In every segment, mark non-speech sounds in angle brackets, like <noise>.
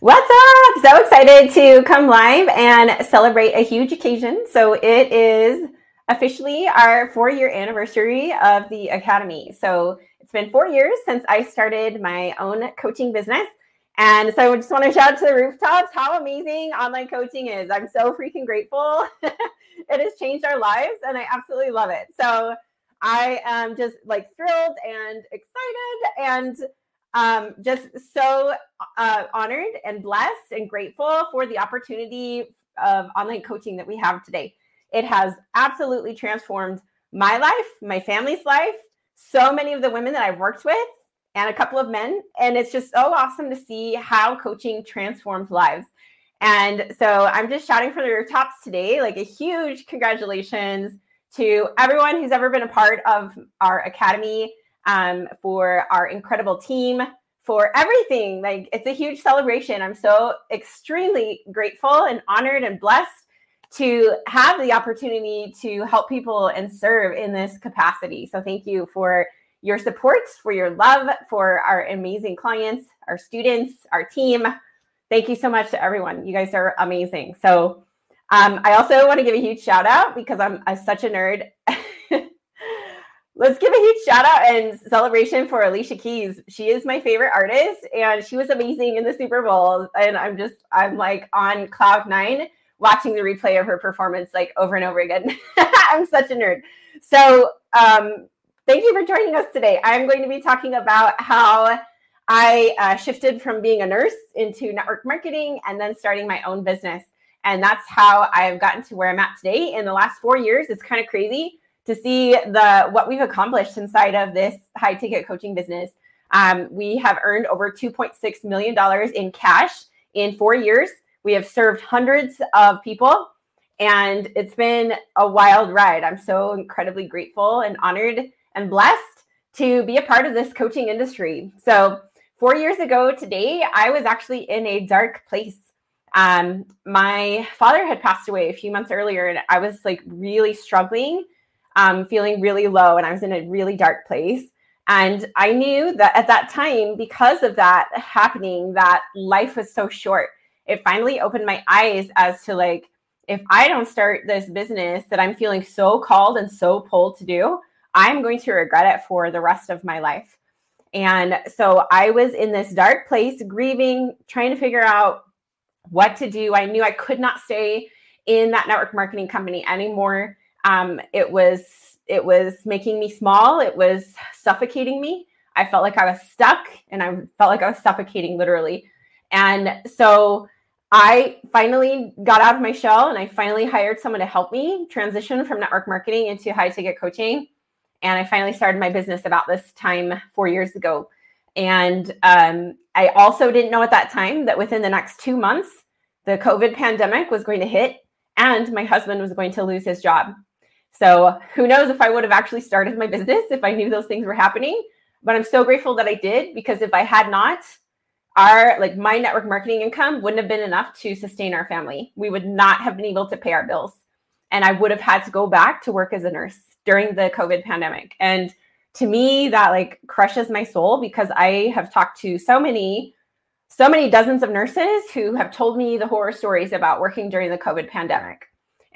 What's up? So excited to come live and celebrate a huge occasion. So it is officially our four year anniversary of the Academy. So it's been four years since I started my own coaching business. And so I just want to shout out to the rooftops how amazing online coaching is. I'm so freaking grateful. <laughs> it has changed our lives and I absolutely love it. So I am just like thrilled and excited and um, just so uh, honored and blessed and grateful for the opportunity of online coaching that we have today. It has absolutely transformed my life, my family's life, so many of the women that I've worked with, and a couple of men. And it's just so awesome to see how coaching transforms lives. And so I'm just shouting from the rooftops today, like a huge congratulations to everyone who's ever been a part of our academy, um, for our incredible team, for everything. Like it's a huge celebration. I'm so extremely grateful and honored and blessed to have the opportunity to help people and serve in this capacity. So thank you for your support, for your love, for our amazing clients, our students, our team. Thank you so much to everyone. You guys are amazing. So um, I also want to give a huge shout out because I'm, I'm such a nerd. <laughs> Let's give a huge shout out and celebration for Alicia Keys. She is my favorite artist and she was amazing in the Super Bowl. And I'm just, I'm like on cloud nine watching the replay of her performance like over and over again. <laughs> I'm such a nerd. So, um, thank you for joining us today. I'm going to be talking about how I uh, shifted from being a nurse into network marketing and then starting my own business. And that's how I've gotten to where I'm at today. In the last four years, it's kind of crazy to see the what we've accomplished inside of this high ticket coaching business. Um, we have earned over $2.6 million in cash in four years. We have served hundreds of people, and it's been a wild ride. I'm so incredibly grateful and honored and blessed to be a part of this coaching industry. So, four years ago today, I was actually in a dark place um, my father had passed away a few months earlier, and I was like really struggling, um, feeling really low, and I was in a really dark place. And I knew that at that time, because of that happening, that life was so short. It finally opened my eyes as to like, if I don't start this business that I'm feeling so called and so pulled to do, I'm going to regret it for the rest of my life. And so I was in this dark place, grieving, trying to figure out what to do. I knew I could not stay in that network marketing company anymore. Um, it was it was making me small. It was suffocating me. I felt like I was stuck, and I felt like I was suffocating literally. And so I finally got out of my shell, and I finally hired someone to help me transition from network marketing into high ticket coaching. And I finally started my business about this time four years ago. And um, I also didn't know at that time that within the next two months, the COVID pandemic was going to hit and my husband was going to lose his job. So who knows if I would have actually started my business if I knew those things were happening. But I'm so grateful that I did because if I had not, our like my network marketing income wouldn't have been enough to sustain our family. We would not have been able to pay our bills. And I would have had to go back to work as a nurse during the COVID pandemic. And to me that like crushes my soul because I have talked to so many so many dozens of nurses who have told me the horror stories about working during the COVID pandemic.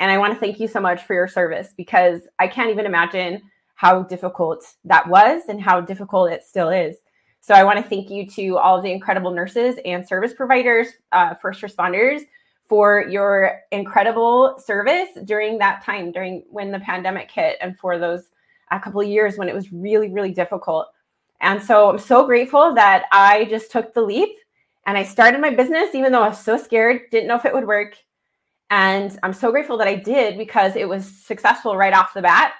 And I want to thank you so much for your service because I can't even imagine how difficult that was and how difficult it still is. So I want to thank you to all of the incredible nurses and service providers, uh, first responders for your incredible service during that time, during when the pandemic hit, and for those a couple of years when it was really, really difficult. And so I'm so grateful that I just took the leap and I started my business, even though I was so scared, didn't know if it would work. And I'm so grateful that I did because it was successful right off the bat.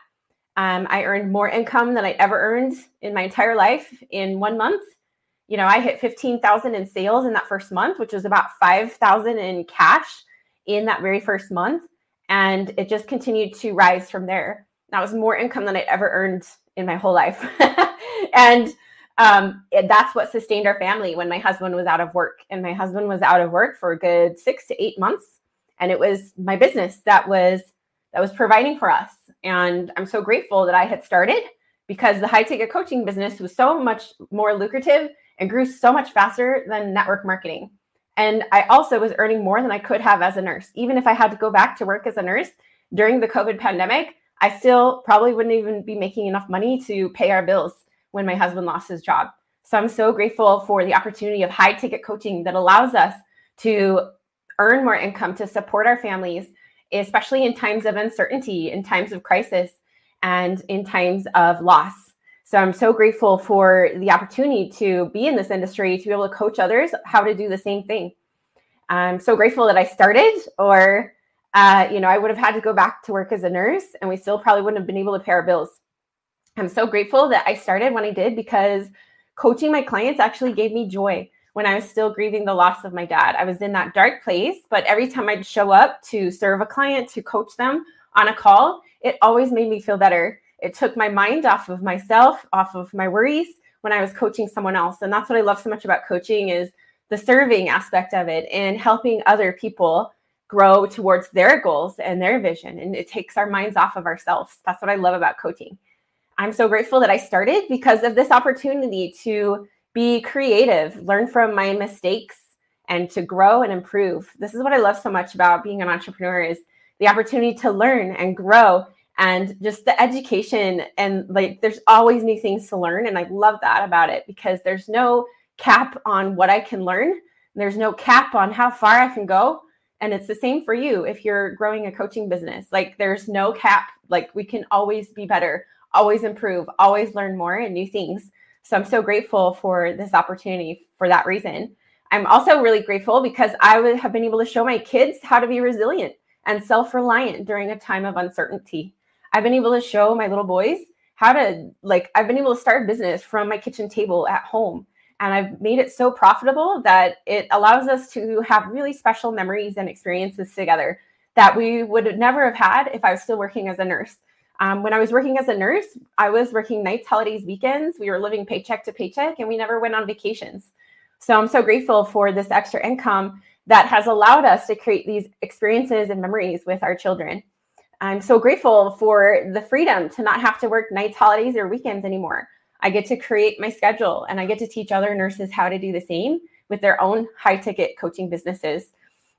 Um, I earned more income than I ever earned in my entire life in one month. You know, I hit 15,000 in sales in that first month, which was about 5,000 in cash in that very first month. And it just continued to rise from there. That was more income than I'd ever earned in my whole life. <laughs> and um, that's what sustained our family when my husband was out of work. And my husband was out of work for a good six to eight months. And it was my business that was that was providing for us. And I'm so grateful that I had started because the high ticket coaching business was so much more lucrative and grew so much faster than network marketing. And I also was earning more than I could have as a nurse. Even if I had to go back to work as a nurse during the COVID pandemic, I still probably wouldn't even be making enough money to pay our bills when my husband lost his job. So I'm so grateful for the opportunity of high ticket coaching that allows us to earn more income to support our families, especially in times of uncertainty, in times of crisis, and in times of loss. So I'm so grateful for the opportunity to be in this industry, to be able to coach others how to do the same thing. I'm so grateful that I started, or uh, you know, I would have had to go back to work as a nurse, and we still probably wouldn't have been able to pay our bills. I'm so grateful that I started when I did because coaching my clients actually gave me joy when I was still grieving the loss of my dad. I was in that dark place, but every time I'd show up to serve a client, to coach them on a call, it always made me feel better. It took my mind off of myself, off of my worries when I was coaching someone else. And that's what I love so much about coaching is the serving aspect of it and helping other people grow towards their goals and their vision. And it takes our minds off of ourselves. That's what I love about coaching. I'm so grateful that I started because of this opportunity to be creative, learn from my mistakes, and to grow and improve. This is what I love so much about being an entrepreneur is the opportunity to learn and grow and just the education and like there's always new things to learn and I love that about it because there's no cap on what I can learn. There's no cap on how far I can go and it's the same for you if you're growing a coaching business. Like there's no cap. Like we can always be better, always improve, always learn more and new things. So I'm so grateful for this opportunity for that reason. I'm also really grateful because I would have been able to show my kids how to be resilient and self-reliant during a time of uncertainty. I've been able to show my little boys how to like I've been able to start a business from my kitchen table at home and I've made it so profitable that it allows us to have really special memories and experiences together that we would never have had if I was still working as a nurse. Um, when I was working as a nurse, I was working nights, holidays, weekends. We were living paycheck to paycheck and we never went on vacations. So I'm so grateful for this extra income that has allowed us to create these experiences and memories with our children. I'm so grateful for the freedom to not have to work nights, holidays, or weekends anymore. I get to create my schedule and I get to teach other nurses how to do the same with their own high ticket coaching businesses.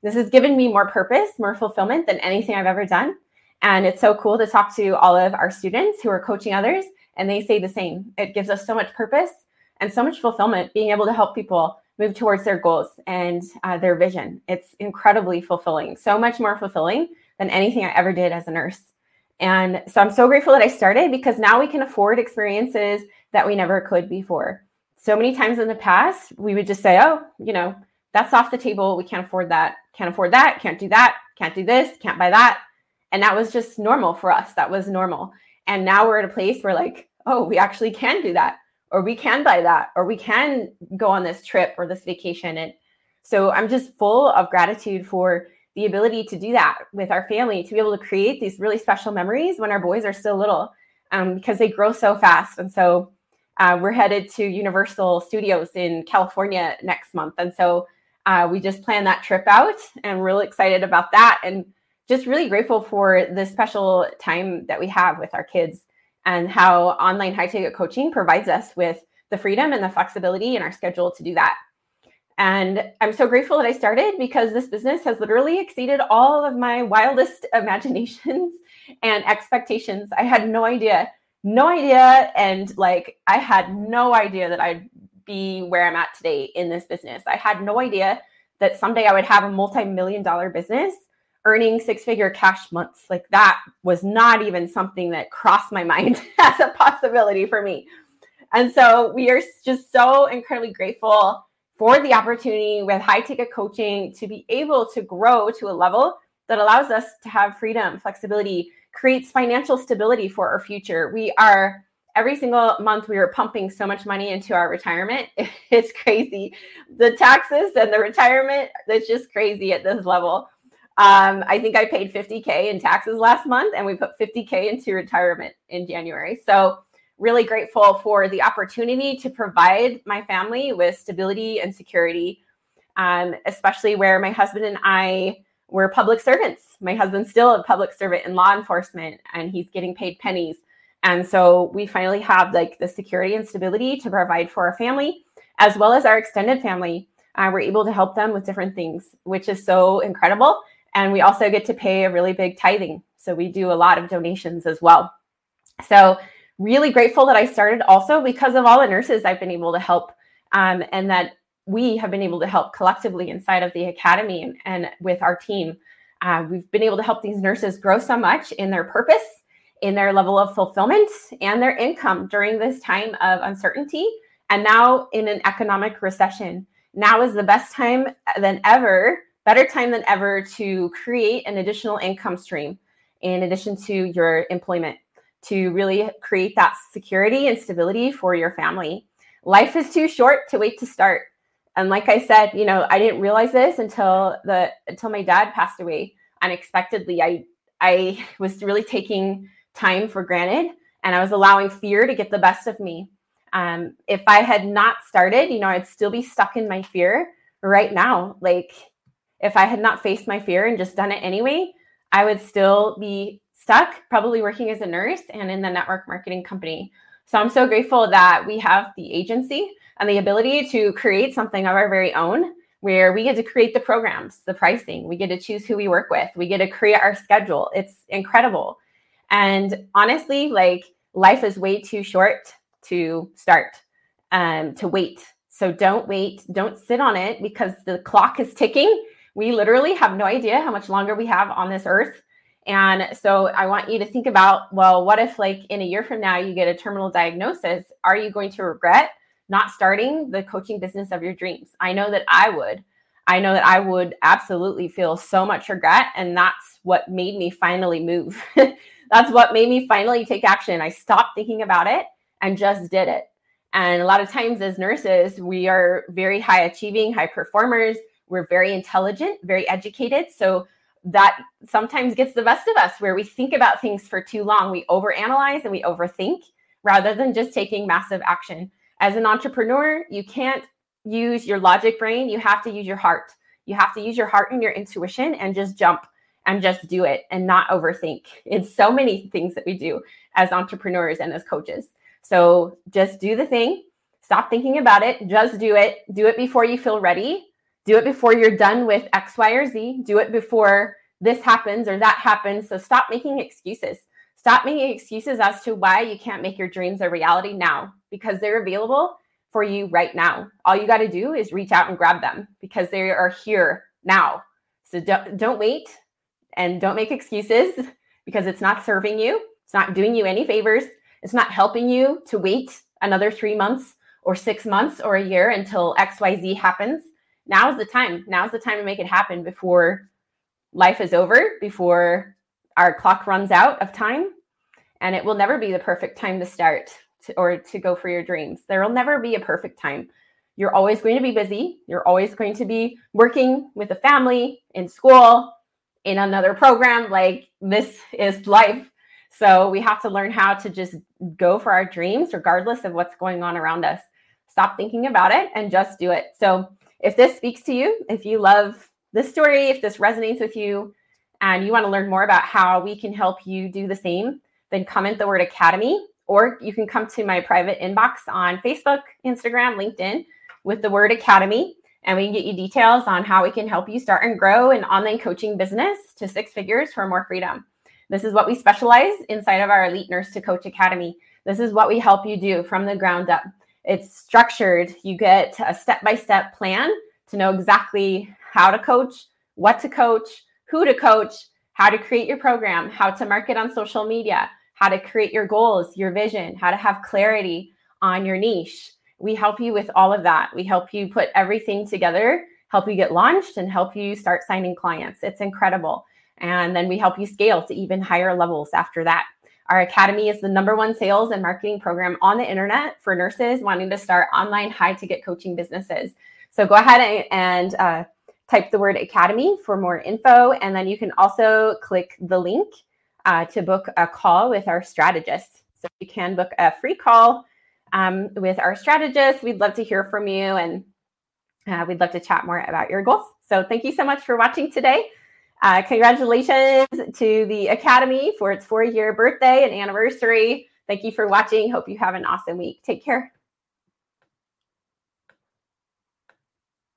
This has given me more purpose, more fulfillment than anything I've ever done. And it's so cool to talk to all of our students who are coaching others, and they say the same. It gives us so much purpose and so much fulfillment being able to help people move towards their goals and uh, their vision. It's incredibly fulfilling, so much more fulfilling than anything I ever did as a nurse. And so I'm so grateful that I started because now we can afford experiences that we never could before. So many times in the past, we would just say, oh, you know, that's off the table. We can't afford that. Can't afford that. Can't do that. Can't do this. Can't buy that. And that was just normal for us. That was normal. And now we're at a place where, like, oh, we actually can do that, or we can buy that, or we can go on this trip or this vacation. And so I'm just full of gratitude for the ability to do that with our family, to be able to create these really special memories when our boys are still little, um, because they grow so fast. And so uh, we're headed to Universal Studios in California next month. And so uh, we just planned that trip out and really excited about that. And just really grateful for the special time that we have with our kids and how online high ticket coaching provides us with the freedom and the flexibility in our schedule to do that. And I'm so grateful that I started because this business has literally exceeded all of my wildest <laughs> imaginations and expectations. I had no idea, no idea. And like, I had no idea that I'd be where I'm at today in this business. I had no idea that someday I would have a multi million dollar business earning six figure cash months. Like that was not even something that crossed my <laughs> mind as a possibility for me. And so we are just so incredibly grateful for the opportunity with high ticket coaching to be able to grow to a level that allows us to have freedom, flexibility, creates financial stability for our future. We are every single month we are pumping so much money into our retirement. <laughs> It's crazy. The taxes and the retirement, it's just crazy at this level. Um, I think I paid 50K in taxes last month and we put 50K into retirement in January. So, really grateful for the opportunity to provide my family with stability and security, um, especially where my husband and I were public servants. My husband's still a public servant in law enforcement and he's getting paid pennies. And so we finally have like the security and stability to provide for our family as well as our extended family uh, we're able to help them with different things, which is so incredible. And we also get to pay a really big tithing. So we do a lot of donations as well. So, really grateful that I started also because of all the nurses I've been able to help um, and that we have been able to help collectively inside of the academy and, and with our team. Uh, we've been able to help these nurses grow so much in their purpose, in their level of fulfillment, and their income during this time of uncertainty. And now in an economic recession, now is the best time than ever, better time than ever to create an additional income stream in addition to your employment to really create that security and stability for your family. Life is too short to wait to start. And like I said, you know, I didn't realize this until the until my dad passed away unexpectedly. I I was really taking time for granted and I was allowing fear to get the best of me. Um, if I had not started, you know, I'd still be stuck in my fear right now. Like if I had not faced my fear and just done it anyway, I would still be stuck, probably working as a nurse and in the network marketing company. So I'm so grateful that we have the agency and the ability to create something of our very own where we get to create the programs, the pricing, we get to choose who we work with, we get to create our schedule. It's incredible. And honestly, like life is way too short to start, um, to wait. So don't wait, don't sit on it because the clock is ticking we literally have no idea how much longer we have on this earth. And so I want you to think about well, what if, like, in a year from now, you get a terminal diagnosis? Are you going to regret not starting the coaching business of your dreams? I know that I would. I know that I would absolutely feel so much regret. And that's what made me finally move. <laughs> that's what made me finally take action. I stopped thinking about it and just did it. And a lot of times, as nurses, we are very high achieving, high performers we're very intelligent, very educated. So that sometimes gets the best of us where we think about things for too long. We overanalyze and we overthink rather than just taking massive action. As an entrepreneur, you can't use your logic brain, you have to use your heart. You have to use your heart and your intuition and just jump and just do it and not overthink. It's so many things that we do as entrepreneurs and as coaches. So just do the thing, stop thinking about it, just do it. Do it before you feel ready do it before you're done with X, Y, or Z. Do it before this happens or that happens. So stop making excuses. Stop making excuses as to why you can't make your dreams a reality now because they're available for you right now. All you got to do is reach out and grab them because they are here now. So don't, don't wait and don't make excuses because it's not serving you. It's not doing you any favors. It's not helping you to wait another three months or six months or a year until XYZ happens now's the time. Now's the time to make it happen before life is over, before our clock runs out of time. And it will never be the perfect time to start to, or to go for your dreams. There will never be a perfect time. You're always going to be busy. You're always going to be working with a family, in school, in another program. Like this is life. So we have to learn how to just go for our dreams, regardless of what's going on around us. Stop thinking about it and just do it. So if this speaks to you, if you love this story, if this resonates with you, and you want to learn more about how we can help you do the same, then comment the word academy, or you can come to my private inbox on Facebook, Instagram, LinkedIn with the word academy, and we can get you details on how we can help you start and grow an online coaching business to six figures for more freedom. This is what we specialize inside of our Elite Nurse to Coach Academy. This is what we help you do from the ground up. It's structured. You get a step by step plan to know exactly how to coach, what to coach, who to coach, how to create your program, how to market on social media, how to create your goals, your vision, how to have clarity on your niche. We help you with all of that. We help you put everything together, help you get launched, and help you start signing clients. It's incredible. And then we help you scale to even higher levels after that. Our academy is the number one sales and marketing program on the internet for nurses wanting to start online high ticket coaching businesses. So go ahead and uh, type the word academy for more info. And then you can also click the link uh, to book a call with our strategist. So you can book a free call um, with our strategist. We'd love to hear from you and uh, we'd love to chat more about your goals. So thank you so much for watching today. Uh, congratulations to the Academy for its four year birthday and anniversary. Thank you for watching. Hope you have an awesome week. Take care.